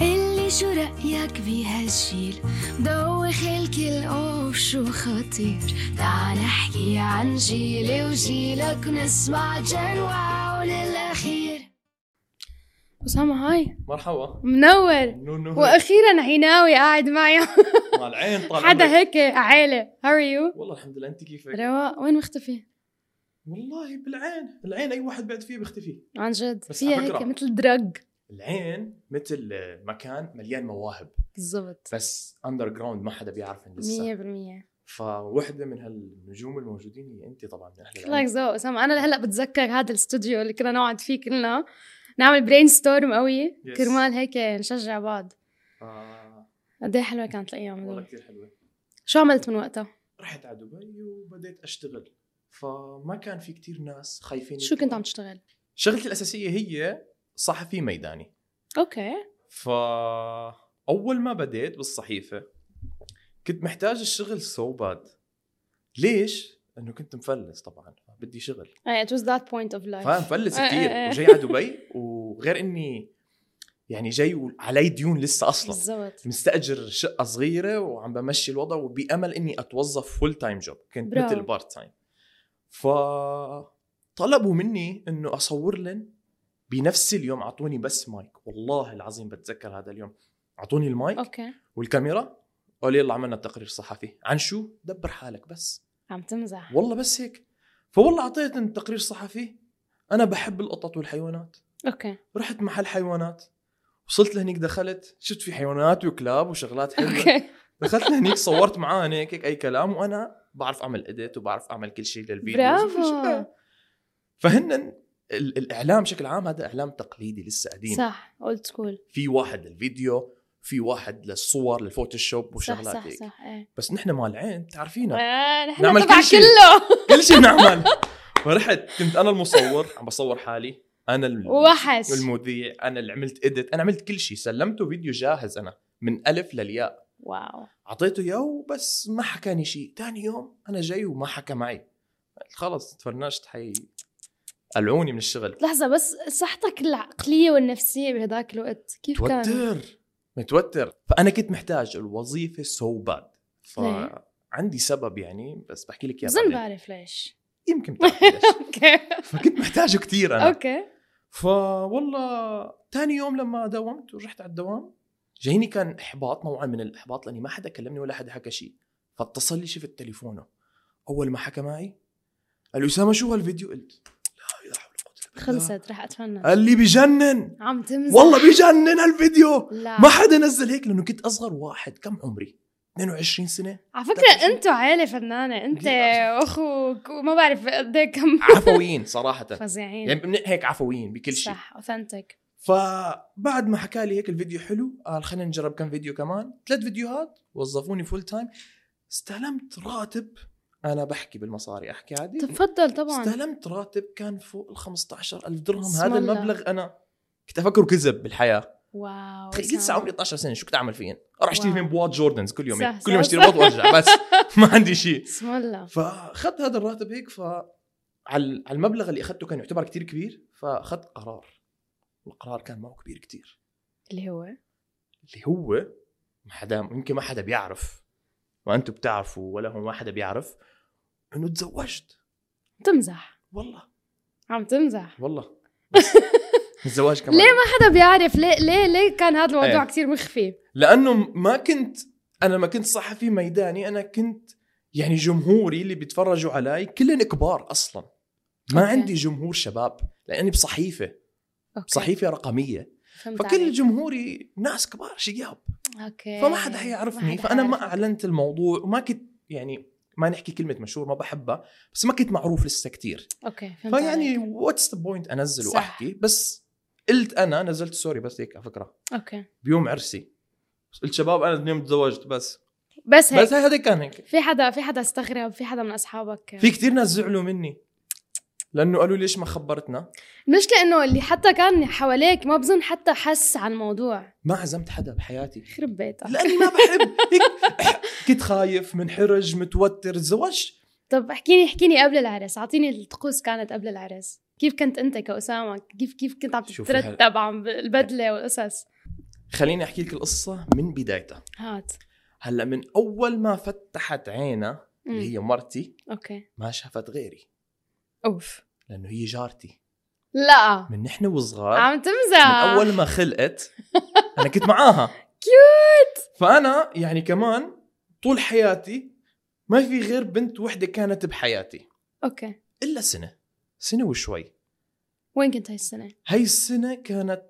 اللي شو رأيك بهالجيل دوخ الكل اوف شو خطير. تعال نحكي عن جيلي وجيلك ونسمع جن واو للأخير أسامة هاي. مرحبا. منور. نو نو وأخيرا عيناوي قاعد معي. مع العين طال حدا عمرك. هيك عائلة هاو ار يو والله الحمد لله أنت كيفك؟ رواق وين مختفي؟ والله بالعين. العين أي واحد بعد فيه بيختفي. عن جد. بس فيها هيك. مثل دراج العين مثل مكان مليان مواهب. بالضبط. بس underground ما حدا بيعرفن لسه. مية بالمية. فوحدة من هالنجوم الموجودين هي انت طبعا من لك العين. ذوق اسامه أنا هلا بتذكر هذا الاستوديو اللي كنا نقعد فيه كلنا. نعمل brainstorm قوي. Yes. كرمال هيك نشجع بعض. آه. قد إيه حلوة كانت الأيام والله كثير حلوة. شو عملت من وقتها؟ رحت على دبي وبديت أشتغل. فما كان في كتير ناس خايفين شو كنت. عم تشتغل؟ شغلتي الأساسية هي صحفي ميداني. okay. فأول ما بديت بالصحيفة كنت محتاج الشغل so bad ليش؟ لأنه كنت مفلس طبعا بدي شغل. إيه it was that point of life. فمفلس إيه، كثير إيه، إيه. وجاي على دبي وغير إني يعني جاي وعلي ديون لسه أصلا. بالضبط. مستأجر شقة صغيرة وعم بمشي الوضع وبأمل إني أتوظف full time job كنت برافو. مثل part time فطلبوا مني إنه أصور لهم بنفس اليوم أعطوني بس مايك. والله العظيم بتذكر هذا اليوم. أعطوني المايك. okay. والكاميرا. قالوا يلا عملنا تقرير صحفي عن شو؟ دبر حالك بس. عم تمزح. والله بس هيك. فوالله اعطيتني تقرير صحفي. أنا بحب القطط والحيوانات. okay. رحت محل حيوانات. وصلت لهنيك دخلت. شفت في حيوانات وكلاب وشغلات حلوة. okay. دخلت لهنيك صورت معاه هيك هيك أي كلام. وأنا بعرف أعمل edit وبعرف أعمل كل شيء للفيديو برافو. فهن الإعلام بشكل عام هذا إعلام تقليدي لسه قديم. صح old school في واحد للفيديو في واحد للصور لل Photoshop صح وشغلات صح هيك. صح إيه. بس نحن مال عين تعرفينا. آه، نحن نعمل كل شيء. كله. كل شيء بنعمل فرحت كنت أنا المصور عم بصور حالي. أنا وحش. المذيع أنا اللي عملت edit أنا عملت كل شيء. سلمته فيديو جاهز أنا من ألف للياء. wow. أعطيته اياه وبس ما حكاني شيء. ثاني يوم أنا جاي وما حكى معي. خلص تفرنشت حي قلعوني من الشغل. لحظة بس صحتك العقلية والنفسية بهداك الوقت كيف كان؟ متوتر. متوتر. فأنا كنت محتاج الوظيفة so bad ليه؟ فعندي سبب يعني بس بحكي لك إياه بظن. بعرف ليش. يمكن بتعرفي ليش. okay. فكنت محتاجه كثير أنا. okay. فوالله ثاني يوم لما داومت ورحت على الدوام جايني كان إحباط نوعا من الإحباط لأني ما حدا كلمني ولا حدا حكى شيء. فاتصل لي شفت تليفونه. أول ما حكى معي قال لي أسامة شو هالفيديو؟ قلت لا لا حول ولا قوة إلا بالله. خلصت رح أتفنن. قال لي بجنن. عم تمزح. والله بيجنن هالفيديو. لا. ما حدا نزل هيك لأنه كنت أصغر واحد. كم عمري؟ 22 سنة؟ على فكرة أنتوا عيلة فنانة. أنت؟ واخوك وما بعرف قد إيه كم. عفويين صراحة. فظيعين. يعني هيك عفويين بكل شيء. صح authentic فبعد ما حكى لي هيك الفيديو حلو قال خلينا نجرب كم فيديو كمان. ثلاث فيديوهات وظفوني full time استلمت راتب أنا بحكي بالمصاري أحكي عادي تفضل طبعا استلمت راتب كان فوق ال 15000 درهم هذا. المبلغ أنا كنت افكره كذب بالحياة wow تخيل لسه. عمري 12 سنة شو كنت أعمل فيهن؟ أروح أشتري. فيهم بوات جوردنز كل يوم. كل يوم أشتري. بوات وارجع بس ما عندي شيء بسم الله فأخذت هذا الراتب هيك ف على على المبلغ اللي أخذته كان يعتبر كتير كبير فأخذت قرار القرار كان معه كبير كتير اللي هو اللي هو ما حدا يمكن ما حدا بيعرف وأنتم بتعرفوا ولا هو ما حدا بيعرف إنه تزوجت. تمزح. والله. عم تمزح. والله. الزواج كمان. ليه ما حدا بيعرف؟ ليه ليه ليه كان هذا الموضوع إيه. كثير مخفي؟ لأنه ما كنت أنا لما كنت صحفي ميداني أنا كنت يعني جمهوري اللي بيتفرجوا علي كلهم كبار أصلا. ما okay. عندي جمهور شباب لأني بصحيفة. okay. صحيفة رقمية. فكل عليك. جمهوري ناس كبار شياب okay. فما حدا حيعرفني. حدا فأنا ما. أعلنت الموضوع وما كنت يعني ما نحكي كلمة مشهور ما بحبها بس ما كنت معروف لسه كتير. okay فهمت فيعني. what's the point أنزل صح. وأحكي؟ بس قلت أنا نزلت story بس هيك على فكرة. okay. بيوم عرسي. قلت شباب أنا اليوم تزوجت بس. بس هيك. بس هذا كان هيك. في حدا في حدا استغرب في حدا من أصحابك في كثير ناس زعلوا مني. لأنه قالوا ليش ما خبرتنا. المشكلة إنه اللي حتى كان حواليك ما بظن حتى حس عن الموضوع. ما عزمت حدا بحياتي. يخرب بيتك. لأني ما بحب. هيك كنت خايف منحرج متوتر الزواج طب احكيني احكيني قبل العرس. أعطيني الطقوس كانت قبل العرس. كيف كنت أنت كأسامة؟ كيف كيف كنت عم تترتب عم البدلة والقصص؟ خليني أحكي لك القصة من بدايتها. هات. هلأ من أول ما فتحت عينها مم. اللي هي مرتي okay. ما شافت غيري. أوف. لأنه هي جارتي. لا. من نحن وصغار عم من تمزح أول ما خلقت أنا كنت معاها. cute. فأنا يعني كمان طول حياتي ما في غير بنت وحدة كانت بحياتي. okay. إلا سنة. سنة وشوي. وين كنت هاي السنة؟ هاي السنة كانت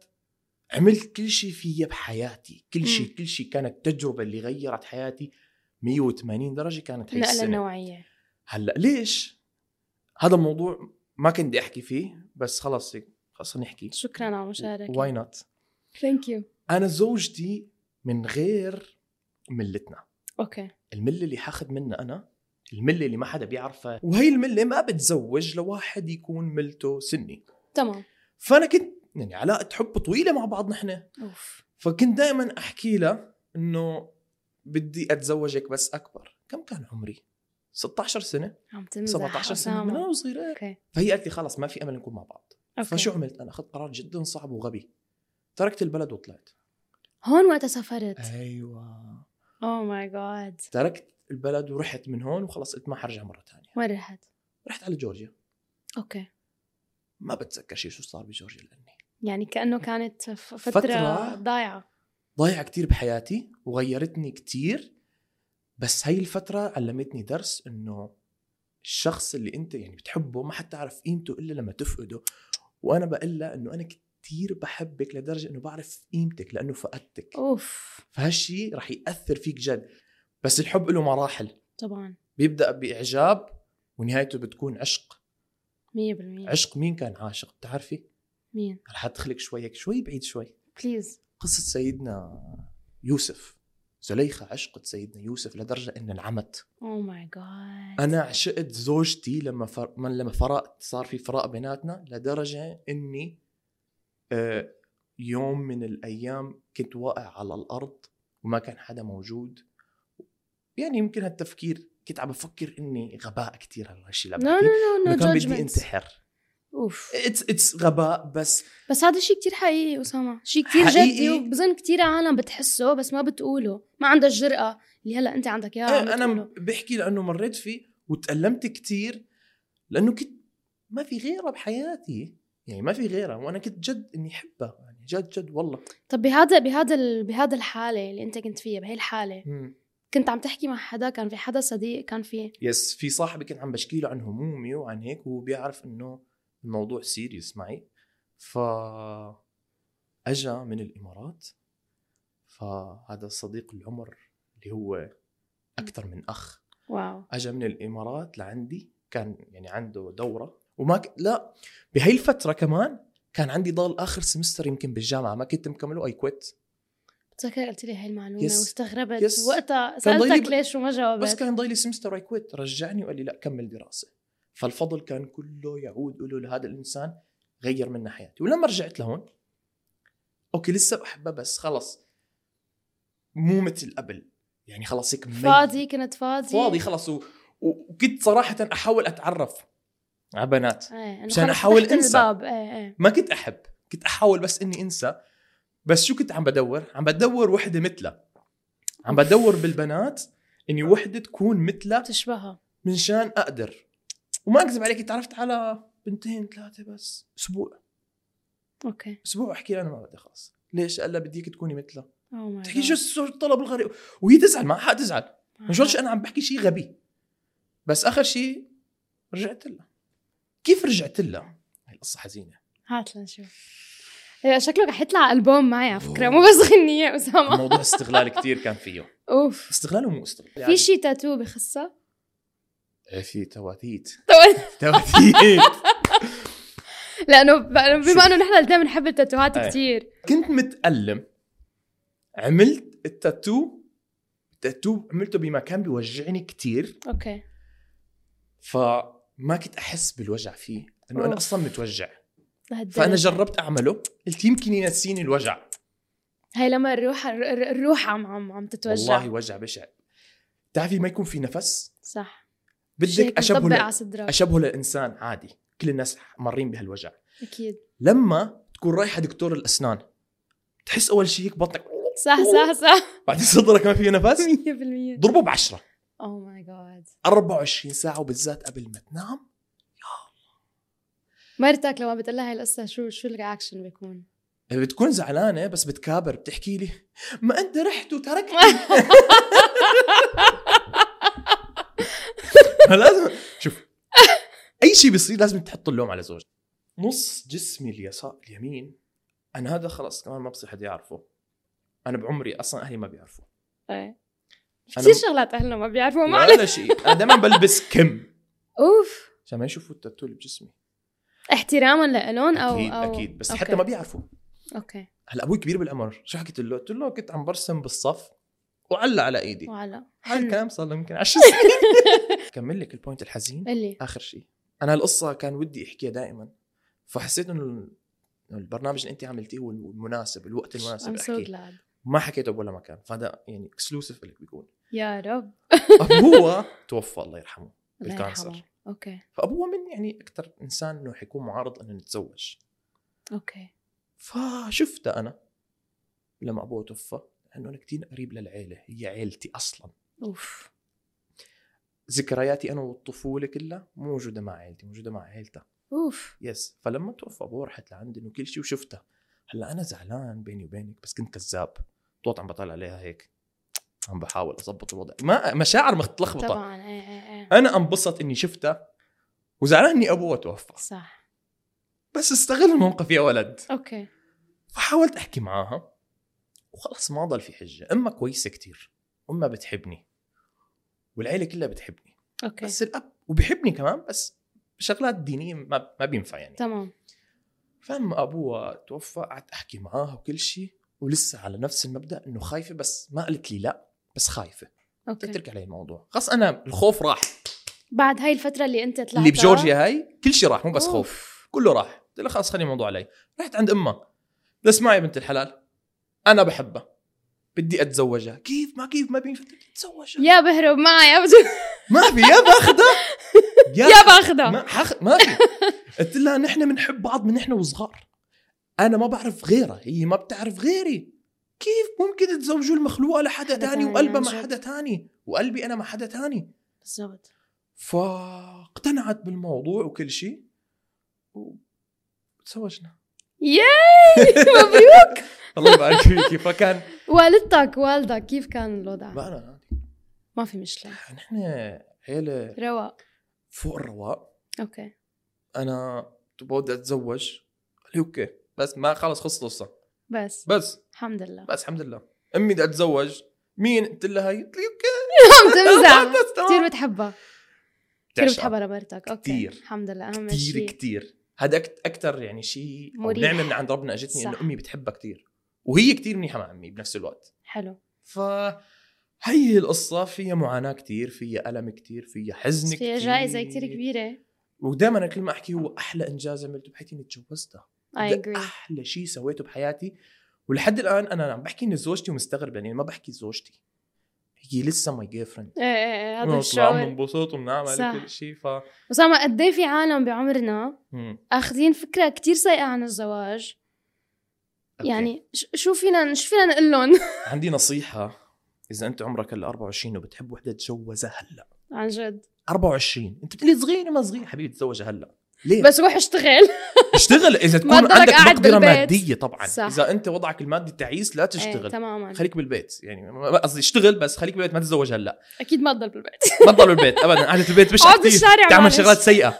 عملت كل شيء فيها بحياتي. كل شيء. كل شيء كانت تجربة اللي غيرت حياتي. 180 درجة كانت هاي نقلة السنة. نوعية. هلأ ليش؟ هذا الموضوع ما كنت بدي أحكي فيه بس خلص هيك خلص نحكي شكرا على المشاركه why not thank you أنا زوجتي من غير ملتنا. أوكي. الملة اللي حاخذ منها أنا الملة اللي ما حدا بيعرفها. وهي الملة ما بتزوج لواحد يكون ملته سني. تمام. فأنا كنت يعني علاقة حب طويلة مع بعض نحن. أوف. فكنت دائما أحكي لها إنه بدي أتزوجك بس أكبر. كم كان عمري؟ 16 سنة. عم تمزح 17 سنة من. أنا وصغير. أوكي. فهي قالت لي خلص ما في أمل نكون مع بعض. أوكي. فشو عملت؟ أنا اخذت قرار جدا صعب وغبي. تركت البلد وطلعت. هون وقتها سافرت. أيوه. oh my God تركت البلد ورحت من هون وخلص قلت ما حرجع مرة ثانية وين رحت؟ رحت على جورجيا. أوكي. ما بتذكر شيء شو صار بجورجيا لأني. يعني كأنه كانت فترة, فترة- ضايعة. ضايعة كتير بحياتي وغيرتني كتير. بس هاي الفترة علمتني درس إنه الشخص اللي أنت يعني بتحبه ما حتعرف قيمته إلا لما تفقده. وأنا بقول لها إنه أنا كتير بحبك لدرجة إنه بعرف قيمتك لأنه فقدتك. أوف. فهالشي رح يأثر فيك جد. بس الحب له مراحل. طبعا. بيبدأ بإعجاب ونهايته بتكون عشق. 100% عشق مين كان عاشق؟ بتعرفي؟ مين؟ رح أدخلك شوي هيك شوي بعيد شوي. please قصة سيدنا يوسف. زليخة عشقت سيدنا يوسف لدرجة إن انعمت. oh my God أنا عشقت زوجتي لما فر... من لما فرقت صار في فراق بيناتنا لدرجة إني آه يوم من الأيام كنت واقع على الأرض وما كان حدا موجود. يعني يمكن هالتفكير كنت عم بفكر إني غباء على هالشيء اللي بحكيه no إنه no كان بدي انتحر. أوف. اتس it's غباء بس بس هذا شيء كتير حقيقي أسامة. شيء كتير حقيقي؟ جدي وبظن كتير عالم بتحسه بس ما بتقوله. ما عندها الجرأة اللي هلأ أنت عندك إياها إيه، أنا. بحكي لأنه مريت فيه وتألمت كتير لأنه كنت ما في غيرها بحياتي. يعني ما في غيرها وأنا كنت جد إني أحبها. يعني جد جد والله. طب بهذا بهذا بهذا الحالة اللي أنت كنت فيها بهي الحالة كنت عم تحكي مع حدا؟ كان في حدا صديق؟ كان في؟ yes في صاحبي كنت عم بشكي له عن همومي وعن هيك وهو بيعرف إنه الموضوع serious معي. ف أجا من الإمارات. فهذا صديق العمر اللي هو أكثر من أخ. واو. اجى من الإمارات لعندي. كان يعني عنده دورة. وما ك... لا بهي الفترة كمان كان عندي ضل آخر semester يمكن بالجامعة. ما كنت مكمله I quit بتذكر قلت لي هاي المعلومة yes. واستغربت. yes. وقتها سألتك ب- ليش وما جاوبت؟ بس كان ضايلي semester I quit رجعني وقال لي لا كمل دراسة. فالفضل كان كله يعود له لهذا الإنسان غير منا حياتي. ولما رجعت لهون أوكي لسه بحبها بس خلص مو مثل قبل. يعني خلص هيك فاضي كنت فاضي. فاضي خلص و... وكنت صراحة أحاول أتعرف على بنات إيه مشان أحاول فتحت أنسى. الباب. إيه إيه. ما كنت أحب. كنت أحاول بس إني أنسى. بس شو كنت عم بدور؟ عم بدور وحدة مثلها عم بدور بالبنات إني وحدة تكون مثلها تشبهها. منشان أقدر. وما أكذب عليك تعرفت على بنتين ثلاثة بس. أسبوع. أوكي. أسبوع أحكي لها أنا ما بدي خلاص ليش؟ قال لها بديك تكوني مثلها. oh my تحكي شو شو الطلب الغريب وهي تزعل ما حق تزعل. مش قلتش أنا عم بحكي شيء غبي. بس آخر شيء رجعت لها. كيف رجعت لها؟ هي القصة حزينة. هات لنشوف. إيه، شكلك رح يطلع ألبوم معي على فكرة. مو بس غنية أسامة. الموضوع استغلال كتير كان فيه. أوف. استغلال ومو استغلال. يعني في شي تاتو بخصها في تواتيت. تواتيت. لأنه بما إنه نحن الاثنين بنحب التاتوهات إيه. كثير كنت متألم. عملت التاتو التاتو عملته بمكان بيوجعني كتير. أوكي. فما كنت أحس بالوجع فيه إنه أنا. أصلا متوجع. فأنا جربت أعمله. قلت يمكن ينسيني الوجع. هي لما الروح الر- الروح عم عم عم تتوجع. والله وجع بشع. بتعرفي ما يكون في نفس؟ صح. بدك أشبهه ل... أشبهه للإنسان عادي. كل الناس مارين بهالوجع. أكيد. لما تكون رايحة دكتور الأسنان تحس أول شيء هيك بطنك صح صح صح. بعدين صدرك ما فيه نفس؟ 100% ضربه بعشرة. oh my God 24 ساعة وبالذات قبل ما تنام. مرتك لما بتقول لها هاي القصة شو شو ال reaction بيكون؟ بتكون زعلانة بس بتكابر بتحكي لي ما أنت رحت وتركتني لازم شوف. أي شيء بيصير لازم تحط اللوم على زوجتك نص جسمي اليسار اليمين أنا هذا خلص كمان ما بصير حد يعرفه. أنا بعمري أصلا أهلي ما بيعرفوا. إيه كثير شغلات أهلنا ما بيعرفوا ما ولا شيء. أنا دائما بلبس كم. أوف. عشان ما يشوفوا التاتو اللي بجسمي. احتراما لإلهم أو أكيد أو أكيد. بس أوكي. حتى ما بيعرفوا. أوكي. هلا أبوي كبير بالعمر. شو حكيت له؟ قلت له كنت عم برسم بالصف. وعلق على إيدي. وعلا هذا الكلام صار له يمكن 10 سنين. كمل لك ال point الحزين. اللي آخر شيء. أنا القصة كان ودي أحكيها دائما. فحسيت إنه البرنامج اللي أنت عملتيه هو المناسب الوقت المناسب I'm so احكي glad. ما حكيته بولا مكان. فهذا يعني exclusive لك بيكون يا رب. أبوه توفى الله يرحمه. الله بالكانسر. يرحمه أوكي. فأبوه من يعني أكثر إنسان إنه حيكون معارض إنه نتزوج أوكي. فشفته أنا لما أبوه توفى. انه أنا كثير قريب للعيلة هي عيلتي أصلا. أوف. ذكرياتي أنا والطفولة كلها مو موجودة مع عيلتي موجودة مع عيلتها. أوف. يس فلما توفى أبوه رحت لعند إنه كل شيء وشفتها. هلأ أنا زعلان بيني وبينك بس كنت كذاب. طوط عم بطلع عليها هيك. عم بحاول اضبط الوضع. ما مشاعر متلخبطة. طبعا إيه إيه إيه. أنا انبسط إني شفتها وزعلان إني أبوه توفى. صح. بس استغل الموقف يا ولد. أوكي. فحاولت أحكي معاها. وخلص ما ضل في حجة. أما كويسه كتير. أما بتحبني. والعيلة كلها بتحبني. أوكي. بس الأب وبيحبني كمان بس شغلات دينية ما, ما بينفع يعني. تمام. فلما ابوها توفى قعدت أحكي معاها وكل شيء ولسه على نفس المبدأ إنه خايفة بس ما قالت لي لأ بس خايفة. أوكي. تترك علي الموضوع. خلص أنا الخوف راح. بعد هاي الفترة اللي أنت طلعتها؟ اللي بجورجيا هاي كل شيء راح مو بس خوف. أوف. كله راح. قلت لها خلاص خلي الموضوع علي. رحت عند امها اسمعي يا بنت الحلال. أنا بحبها بدي اتزوجها كيف؟ ما كيف؟ ما بينفع تتزوجها يا بهرب معي ابدا ما في يا باخذها يا باخذها ما حخ... ما في. قلت لها نحن بنحب بعض من نحن وصغار. أنا ما بعرف غيرها هي ما بتعرف غيري. كيف ممكن تزوجوا المخلوقة لحدا حدا تاني وقلبها مع. حدا تاني؟ وقلبي أنا مع حدا تاني. بالضبط. فاقتنعت بالموضوع وكل شيء. وتزوجنا. ياي مبروك الله يبارك فيكي فكان والدتك والدك كيف كان الوضع؟ ما أنا ما في مشكلة. نحن عيلة رواق فوق الرواق أوكي. أنا بدي أتزوج؟ قال لي أوكي. بس ما خلص خلص القصة بس. بس. الحمد لله. بس الحمد لله. أمي بدي أتزوج مين؟ قلت لها هي قلت لي أوكي عم تمزح. كثير بتحبها. كثير. بتحبها لمرتك. أوكي. كتير. الحمد لله. أهم شيء كتير. هذا أكثر يعني شيء. نعمة من عند ربنا اجتني إنه. أمي بتحبها كتير. وهي كتير منيحة مع امي بنفس الوقت. حلو. فهي القصة فيها معاناة كتير فيها ألم كتير فيها حزن كتير. فيها جائزة كثير كبيرة. ودائما كل ما أحكي هو أحلى إنجاز عملته بحياتي إني تجوزتها. أحلى شيء سويته بحياتي. ولحد الآن أنا عم بحكي إن زوجتي ومستغرب يعني ما بحكي زوجتي. هي لسه my girlfriend إيه إيه هذا الشعور. بنبسط وبنعمل. كل شيء ف أسامة قد إيه في عالم بعمرنا. أخذين فكرة كتير سيئة عن الزواج. okay. يعني شو فينا شو فينا نقول لهم؟ عندي نصيحة إذا أنت عمرك هلا 24 وبتحب وحدة تجوزها هلأ. عن جد. 24 أنت بتقولي صغيرة ما صغيرة. حبيبي تزوجها هلأ. ليه؟ بس روح اشتغل. اشتغل. إذا تكون عندك مقدرة. مادية طبعا. صح. إذا أنت وضعك المادي تعيس لا إيه تشتغل. تماما. خليك بالبيت. يعني قصدي اشتغل بس خليك بالبيت ما تتزوج هلأ. أكيد ما تضل بالبيت. ما تضل بالبيت. ابدا. قعدة البيت مش اكتيف تعمل. شغلات سيئة.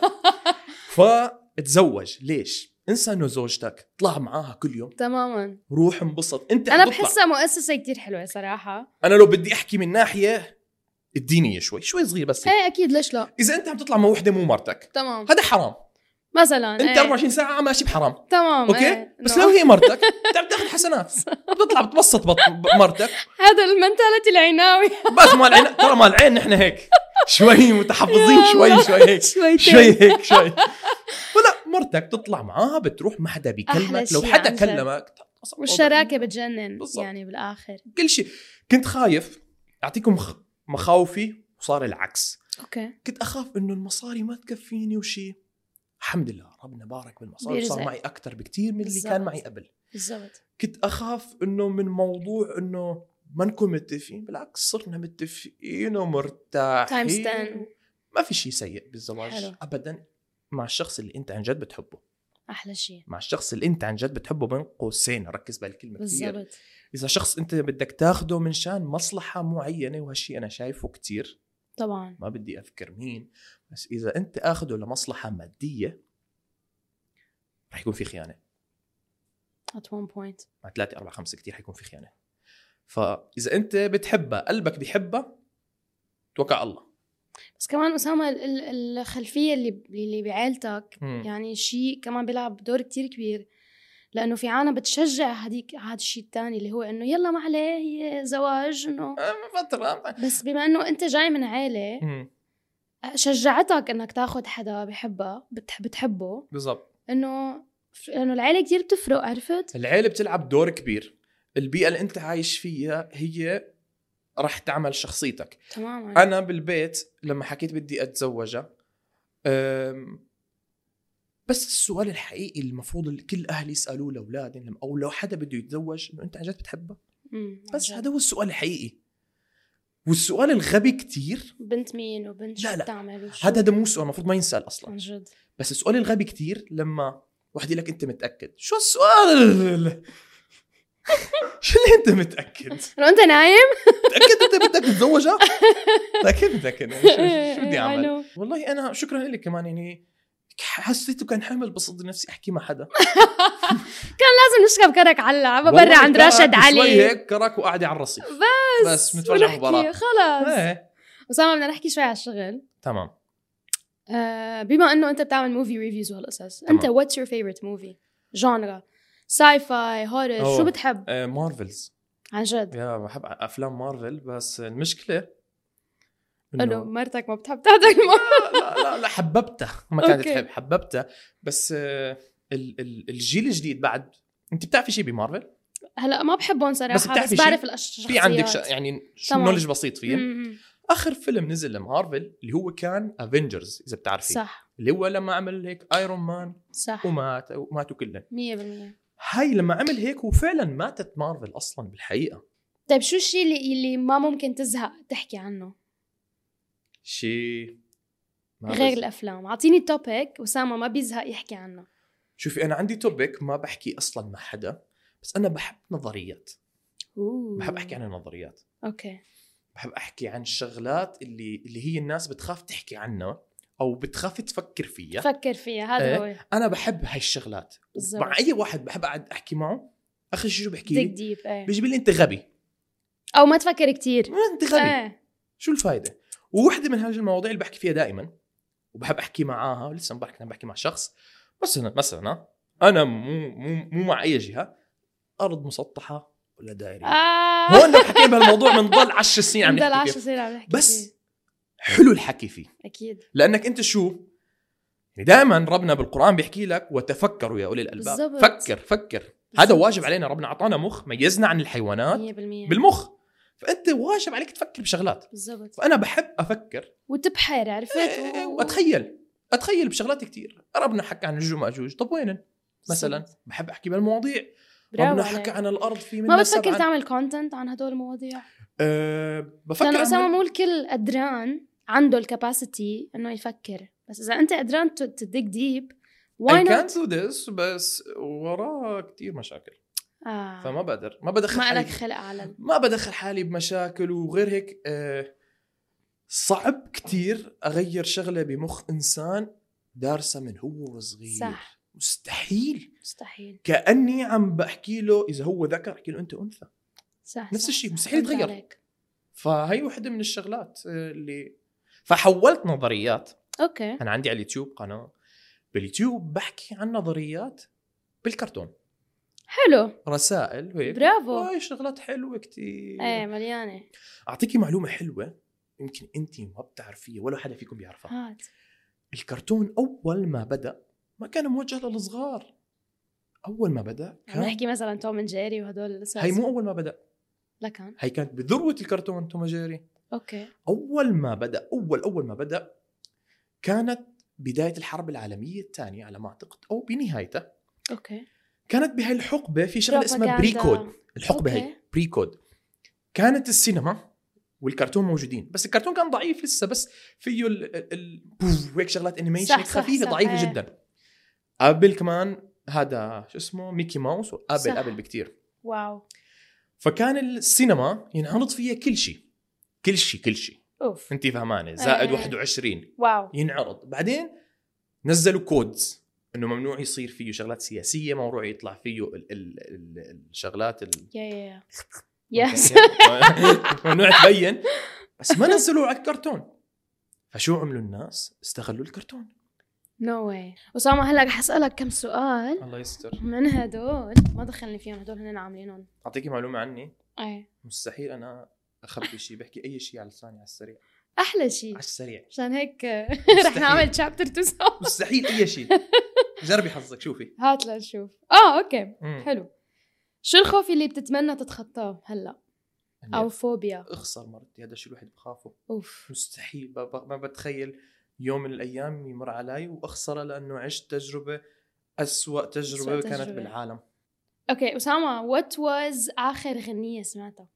فتزوج ليش؟ انسى إنه زوجتك اطلع معاها كل يوم. تماما. روح انبسط. أنت أنا. بحسها مؤسسة كتير حلوة صراحة. أنا لو بدي أحكي من ناحية الدينية شوي. شوي صغير بس. إيه أكيد. ليش لا؟ إذا أنت عم تطلع مع وحدة مو مرتك. تمام. هذا حرام. مثلا أنت إيه. 24 ساعة ماشي بحرام. تمام okay؟ إيه. بس إنه لو هي مرتك انت عم تاخذ حسنات. بتطلع بتبسط بط- مرتك. هذا ال mentality العيناوي. بس مال العين ترى مال العين نحن هيك. شوي متحفظين شوي. شوي هيك. شوي هيك شوي. ولا مرتك تطلع معاها بتروح ما حدا بيكلمك. لو حدا. كلمك والشراكة بتجنن. يعني بالآخر. كل شيء كنت خايف أعطيكم مخاوفي وصار العكس. أوكي. كنت أخاف إنه المصاري ما تكفيني وشي. الحمد لله ربنا بارك بالمصاري. صار معي أكثر بكثير من اللي كان بالضبط. معي قبل بالضبط كنت أخاف إنه من موضوع إنه ما نكون متفقين بالعكس صرنا متفقين ومرتاحين Times 10. ما في شيء سيء بالزواج حلو. ابدا مع الشخص اللي أنت عن جد بتحبه أحلى شيء مع الشخص اللي أنت عن جد بتحبه بين قوسين ركز بهالكلمة كثير بالضبط إذا شخص أنت بدك تاخده من شان مصلحة معينة وهالشيء أنا شايفه كتير طبعا. ما بدي اذكر مين بس إذا أنت آخده لمصلحة مادية رح يكون في خيانة. At one point. مع ثلاثة أربعة خمسة كتير حيكون في خيانة. فإذا أنت بتحبها قلبك بيحبها توكل على الله. بس كمان أسامة ال- ال- الخلفية اللي اللي بعيلتك مم. يعني شيء كمان بيلعب دور كتير كبير. لأنه في عالم بتشجع هديك هذا الشيء الثاني اللي هو إنه يلا ما عليه زواج إنه آه، فترة. بس بما إنه أنت جاي من عيلة. شجعتك إنك تاخذ حدا بحبها بتح بتحبه؟ بالضبط. إنه لأنه العيلة كتير بتفرق عرفت؟ العيلة بتلعب دور كبير. البيئة اللي أنت عايش فيها هي رح تعمل شخصيتك. تماما. أنا بالبيت لما حكيت بدي أتزوجها أم، بس السؤال الحقيقي المفروض اللي كل أهل يسألوه لأولادهم لما- أو لو حدا بده يتزوج إنه أنت عن جد بتحبها بس. هذا هو السؤال الحقيقي. والسؤال الغبي كتير. بنت مين وبنت شو لا، لا. بتعمل هذا هذا مو سؤال المفروض ما ينسأل أصلا. عن جد. بس السؤال الغبي كتير لما واحد يقول لك أنت متأكد. شو السؤال شو اللي أنت متأكد؟ لو أنت نايم. متأكد أنت بدك تتزوجها؟ متأكد متأكد. يعني شو, بدي أعمل. والله أنا شكرا لك كمان يعني حسيته كان حمل بصدر نفسي أحكي مع حدا. لازم نشرب كرك على برا عند راشد شوي علي. هيك كرك وقاعده على الرصيف. بس بس ونحكي، المباراه خلص. إيه. أسامة بدنا نحكي شوي على الشغل. تمام. آه بما إنه أنت بتعمل movie reviews وهالقصص. أنت what's your favorite movie genre sci-fi horror. شو بتحب؟ آه Marvel's عن جد. يا بحب أفلام مارفل بس المشكلة إنه مرتك ما بتحب تحضر ال movie لا لا لا حببتها. ما كانت. تحب حببتها. بس آه، ال- ال- الجيل الجديد بعد أنت بتعرفي شيء بمارفل؟ هلا ما بحبهم صراحة بس بتعرفي بس؟ بعرف الاشخاص في عندك ش... يعني شو. knowledge بسيط فيه مم. آخر فيلم نزل لمارفل اللي هو كان Avengers إذا بتعرفي. صح. اللي هو لما عمل هيك Iron Man صح. 100% ومات وماتوا كلهم. هاي لما عمل هيك هو فعلا ماتت مارفل أصلا بالحقيقة. طيب شو الشيء اللي اللي ما ممكن تزهق تحكي عنه؟ شيء غير بز- الأفلام. أعطيني topic اسامه ما بيزهق يحكي عنه. شوفي أنا عندي topic ما بحكي أصلا مع حدا بس أنا بحب نظريات. أوه. بحب أحكي عن النظريات. okay. بحب أحكي عن الشغلات اللي اللي هي الناس بتخاف تحكي عنها أو بتخاف تفكر فيها. فكر فيها هذا إيه. هو. أنا بحب هاي الشغلات. مع أي واحد بحب أقعد أحكي معه اخر شيء شو بحكي لي؟ ديب إيه. بيجي بيقول لي انت غبي أو ما تفكر كتير. ما انت غبي إيه. شو الفائده ووحدة من هذه المواضيع اللي بحكي فيها دائما وبحب أحكي معاها ولسه امبارح كنت بحكي مع شخص. مثلا مثلا أنا مو مو مو مع أي جهة أرض مسطحة ولا دائرية؟ آه. هون لو حكينا بهالموضوع بنضل 10 سنين عم نحكي 10 فيه. سنين عم نحكي بس فيه. حلو الحكي فيه. أكيد. لأنك أنت شو؟ يعني دائما ربنا بالقرآن بيحكي لك وتفكروا يا أولي الألباب. بالضبط. فكر فكر. هذا بالضبط. واجب علينا ربنا أعطانا مخ ميزنا عن الحيوانات 100% بالمخ. فأنت واجب عليك تفكر بشغلات. بالضبط. فأنا بحب أفكر. وتبحر عرفت؟ إيه، و- وأتخيل. أتخيل بشغلات كتير. ربنا حكى عن الجوج ماجوج طب وين مثلا. بحب أحكي بالمواضيع. ربنا. حكى عن الأرض في ما بتفكر تعمل content عن هدول المواضيع؟ أه بفكر لأنه اسامه مو الكل قدران عنده ال capacity إنه يفكر. بس إذا أنت قدران ت dig deep why I not can't do this بس وراه كتير مشاكل. آه. فما بقدر ما بدخل ما حالي. لك خلق على ما بدخل حالي بمشاكل وغير هيك آه صعب كتير أغير شغلة بمخ إنسان دارسة من هو وصغير صح. مستحيل. مستحيل. كأني عم بحكي له إذا هو ذكر أحكي له أنت أنثى. صح نفس الشيء،. مستحيل يتغير. فهي وحدة من الشغلات آه، اللي فحولت نظريات. okay. أنا عندي على اليوتيوب قناة. باليوتيوب بحكي عن نظريات بالكرتون. حلو. رسائل وهيك. برافو. هاي شغلات حلوة كتير. إيه مليانة. أعطيكي معلومة حلوة يمكن انت ما بتعرفيها ولا حدا فيكم بيعرفها. هات. الكرتون أول ما بدأ ما كان موجه للصغار. أول ما بدأ كان نحكي مثلا توم جيري وهدول هي مو أول ما بدأ. لا كان. هي كانت بذروة الكرتون توم جيري. okay. أول ما بدأ أول أول ما بدأ كانت بداية الحرب العالمية الثانية على ما أعتقد أو بنهايتها. okay. كانت بهاي الحقبة في شغلة اسمها pre propaganda. code الحقبه okay. هي pre code كانت السينما والكرتون موجودين بس الكرتون كان ضعيف لسه بس فيه ال ال- وهيك شغلات animation هيك خفيفه صح، ضعيفة إيه. جدا. قبل كمان هذا شو اسمه ميكي ماوس وقبل صح. قبل بكتير. wow. فكان السينما ينعرض فيها كل شيء كل شيء كل شيء. أوف. أنت فهمانة؟ زائد إيه. 21 wow. ينعرض. بعدين نزلوا codes. إنه ممنوع يصير فيه شغلات سياسية ممنوع يطلع فيه ال ال ال الشغلات ال yeah yeah yes ممنوع تبين. بس ما نزلوا على الكرتون. فشو عملوا الناس؟ استغلوا الكرتون. no way أسامة هلا رح أسألك كم سؤال. الله يستر. من هدول ما دخلني فيهم هدول هن عاملينهم. أعطيكي معلومة عني. إيه. مستحيل أنا أخبي شيء بحكي أي شيء على لساني على السريع. أحلى شيء على السريع. عشان هيك رح. نعمل chapter 2 سوا. مستحيل أي شيء جربي حظك شوفي. هات لنشوف. آه okay. مم. حلو. شو الخوف اللي بتتمنى تتخطاه هلأ؟ أو فوبيا. أخسر مرتي هذا الشيء الواحد بخافه. أوف. مستحيل ما بتخيل يوم من الأيام يمر علي وأخسره لأنه عشت تجربة أسوأ تجربة أسوأ كانت تجربة. بالعالم. okay أسامة what was آخر غنية سمعتها؟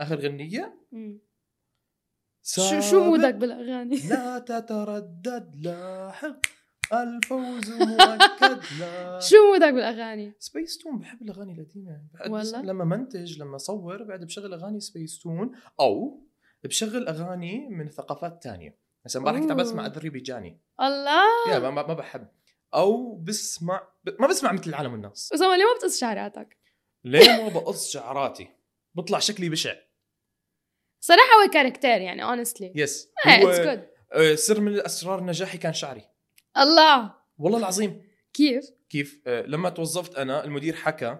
آخر غنية؟ مم. شو شو mood ك بالأغاني؟ لا تتردد لاحق الفوز مؤكد. لا. شو mood ك بالأغاني؟ سبيس تون بحب الأغاني القديمه والله؟ لما منتج لما صور بعد بشغل أغاني سبيس تون أو بشغل أغاني من ثقافات تانية. مثلا امبارح كنت عم بسمع بجاني الله! يا ما, ما بحب. أو بسمع ب- ما بسمع مثل العالم والناس. اسامه ليه ما بتقص شعراتك؟ ليه ما بقص شعراتي؟ بطلع شكلي بشع. صراحة هو character يعني honestly yes it's good آه، سر من اسرار نجاحي كان شعري. الله. والله العظيم. كيف؟ كيف؟ آه، لما توظفت أنا المدير حكى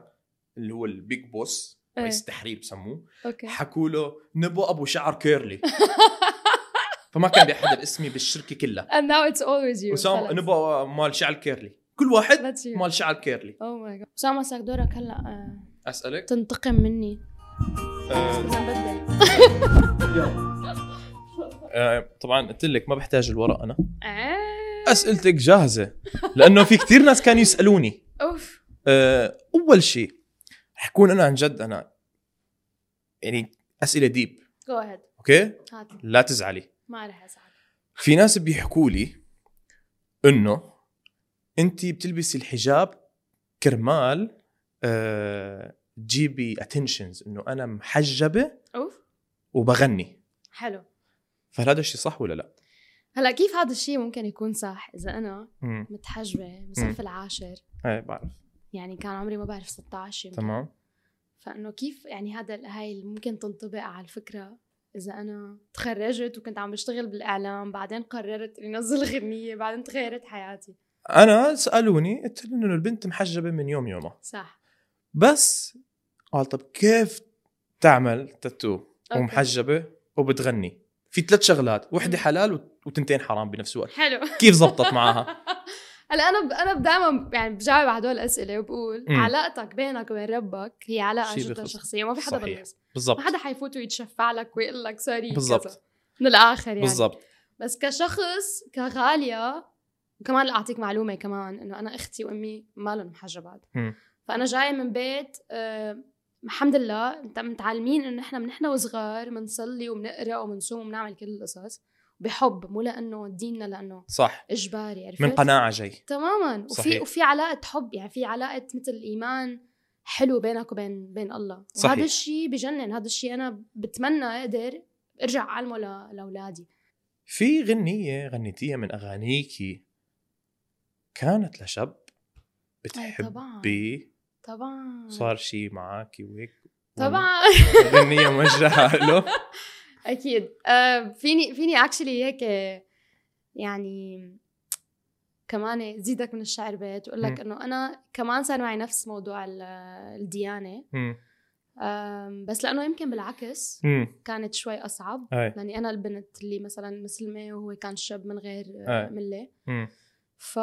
اللي هو ال big boss إيه. رئيس التحرير بسموه okay. حكوا له نبو أبو شعر curly. فما كان بيحضر اسمي بالشركة كلها. And now it's always you. وسام. نبو مال شعر curly. كل واحد. مال شعر كيرلي. oh my god اسامه صار دورك هلأ آه، أسألك؟ تنتقم مني. آه، آه، طبعا قلت لك ما بحتاج الورق أنا. آه. أسئلتك جاهزة. لأنه في كثير ناس كانوا يسألوني. أوف. آه، أول شيء حكون أنا عن جد أنا يعني أسئلة deep go ahead okay؟ هات لا تزعلي. ما رح أزعل. في ناس بيحكوا لي إنه انت بتلبسي الحجاب كرمال آه، تجيبي اتنشنز إنه أنا محجبة أوف. وبغني. حلو. فهل هذا الشيء صح ولا لا؟ هلا كيف هذا الشيء ممكن يكون صح إذا أنا متحجبة بالصف العاشر؟ إيه بعرف. يعني كان عمري ما بعرف 16 يمكن. تمام. فإنه كيف يعني هذا هاي ممكن تنطبق على الفكرة إذا أنا تخرجت وكنت عم بشتغل بالإعلام بعدين قررت إني أنزل غنية بعدين تغيرت حياتي. أنا سألوني قلت لهم إنه البنت محجبة من يوم يومها. صح. بس قال طب كيف تعمل تاتو. ومحجبة وبتغني. في ثلاث شغلات وحدة. حلال وت- وتنتين حرام بنفس الوقت حلو كيف زبطت معها هلا أنا ب... أنا دائما يعني بجاوب على هدول الأسئلة وبقول مم. علاقتك بينك وبين ربك هي علاقة جدا بخص- شخصية ما في حدا. بالنص بالضبط ما حدا حيفوت ويتشفع لك ويقول لك سوري بالضبط. من الآخر يعني بالضبط بس كشخص كغالية وكمان أعطيك معلومة كمان إنه أنا أختي وأمي مالهم محجبات مم. فأنا جاية من بيت آه الحمد لله مت- متعلمين انه إحنا من إحنا وصغار بنصلي وبنقرا وبنصوم وبنعمل كل القصص بحب مو لأنه ديننا لأنه صح إجباري عرفت من قناعة جاي تماما وفي صحيح. وفي علاقة حب يعني في علاقة مثل الإيمان حلو بينك وبين بين الله صحيح. وهذا الشيء بجنن هذا الشيء أنا بتمنى أقدر أرجع أعلمه لأولادي في غنية غنيتيها من أغانيكي كانت لشاب طبعاً. بتحبي طبعا. صار شيء معك وهيك؟ طبعا. غنية موجهة له. أكيد. آه فيني فيني اكشلي هيك يعني كمان زيدك من الشعر بيت وأقول لك. إنه أنا كمان صار معي نفس موضوع ال- الديانة. بس لأنه يمكن بالعكس مم. كانت شوي أصعب. لأني أنا البنت اللي مثلا مسلمة وهو كان شاب من غير أي. ملة. مم. ف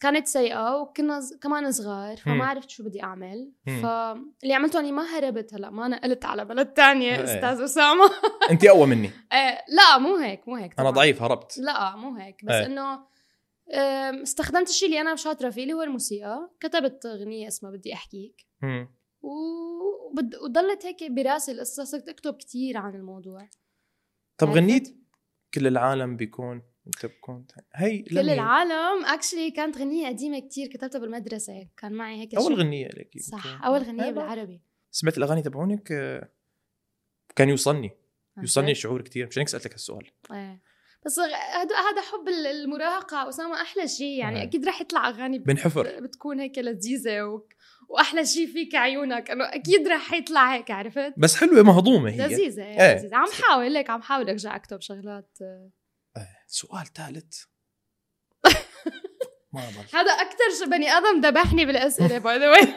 كانت سيئة وكنا ز... كمان صغار. فما عرفت شو بدي أعمل. فاللي عملته أني ما هربت هلأ ما نقلت على بلد تانية إيه. أستاذ أسامة انت أقوى مني إيه لا مو هيك مو هيك طبعاً. ضعيف هربت لا مو هيك بس إيه. أم، استخدمت الشيء اللي أنا شاطرة فيه اللي هو الموسيقى كتبت أغنية اسمها بدي أحكيك مم. و- وبد- وضلت هيك براسي القصة صرت أكتب كتير عن الموضوع طب؟ غنيت كل العالم بيكون انت بكون هي كل. العالم اكشلي كانت غنية قديمة كتير كتبتها بالمدرسة. كان معي هيك أول شيء. غنية لك صح أول غنية بالعربي. سمعت الأغاني تبعونك؟ كان يوصلني. يوصلني؟ شعور كتير. مشان هيك سألتك هالسؤال. إيه. بس هذا هذا حب ال- المراهقة. أسامة أحلى شيء يعني إيه. أكيد رح يطلع أغاني بنحفر. بتكون هيك لذيذة و... وأحلى شيء فيك عيونك. إنه أكيد رح يطلع هيك عرفت؟ بس حلوة مهضومة هي. لذيذة إيه. لذيذة. عم حاول هيك عم حاول. ارجع اكتب شغلات آه، سؤال ثالث. ما ضل هذا أكثر بني آدم ذبحني بالأسئلة by the way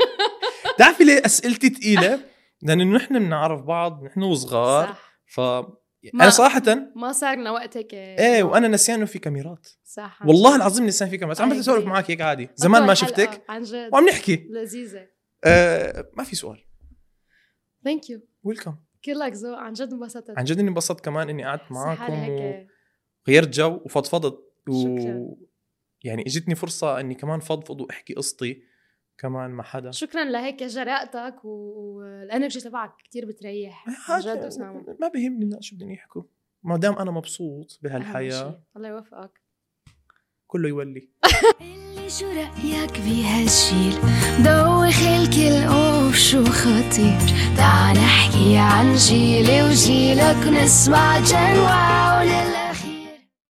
بتعرفي ليه أسئلتي ثقيله؟ لأنه نحن بنعرف بعض نحن وصغار. صح. ف ما- أنا صراحة ما صار لنا وقت هيك إيه وأنا نسيان إنه في كاميرات. صح. والله. العظيم نسيان في كاميرات. عم بسولف agree. معك هيك عادي. زمان ما شفتك. عن جد. وعم نحكي. لذيذة. آه ما في سؤال. thank you welcome كلك ذوق عن جد انبسطت. عن جد إني انبسطت كمان إني قعدت معاكم هيك. وغيرت جو وفضفضت. و... شكراً. يعني اجتني فرصة إني كمان فضفض وأحكي قصتي كمان مع حدا. شكرا لهيك جرأتك و- وال energy تبعك كثير بتريح جد اسامه ما بيهمني الناس شو بدهم يحكوا. ما دام أنا مبسوط بهالحياة. الله يوفقك. كله يولي. اللي شو رأيك بهالجيل دوخ الكل اوف شو خطير؟ تعال نحكي عن جيلي وجيلك نسمع جنوا ولل